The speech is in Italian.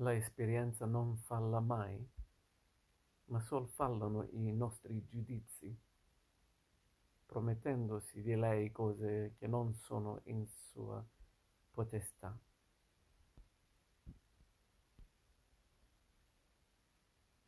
La esperienza non falla mai, ma sol fallano i nostri giudizi, promettendosi di lei cose che non sono in sua potestà.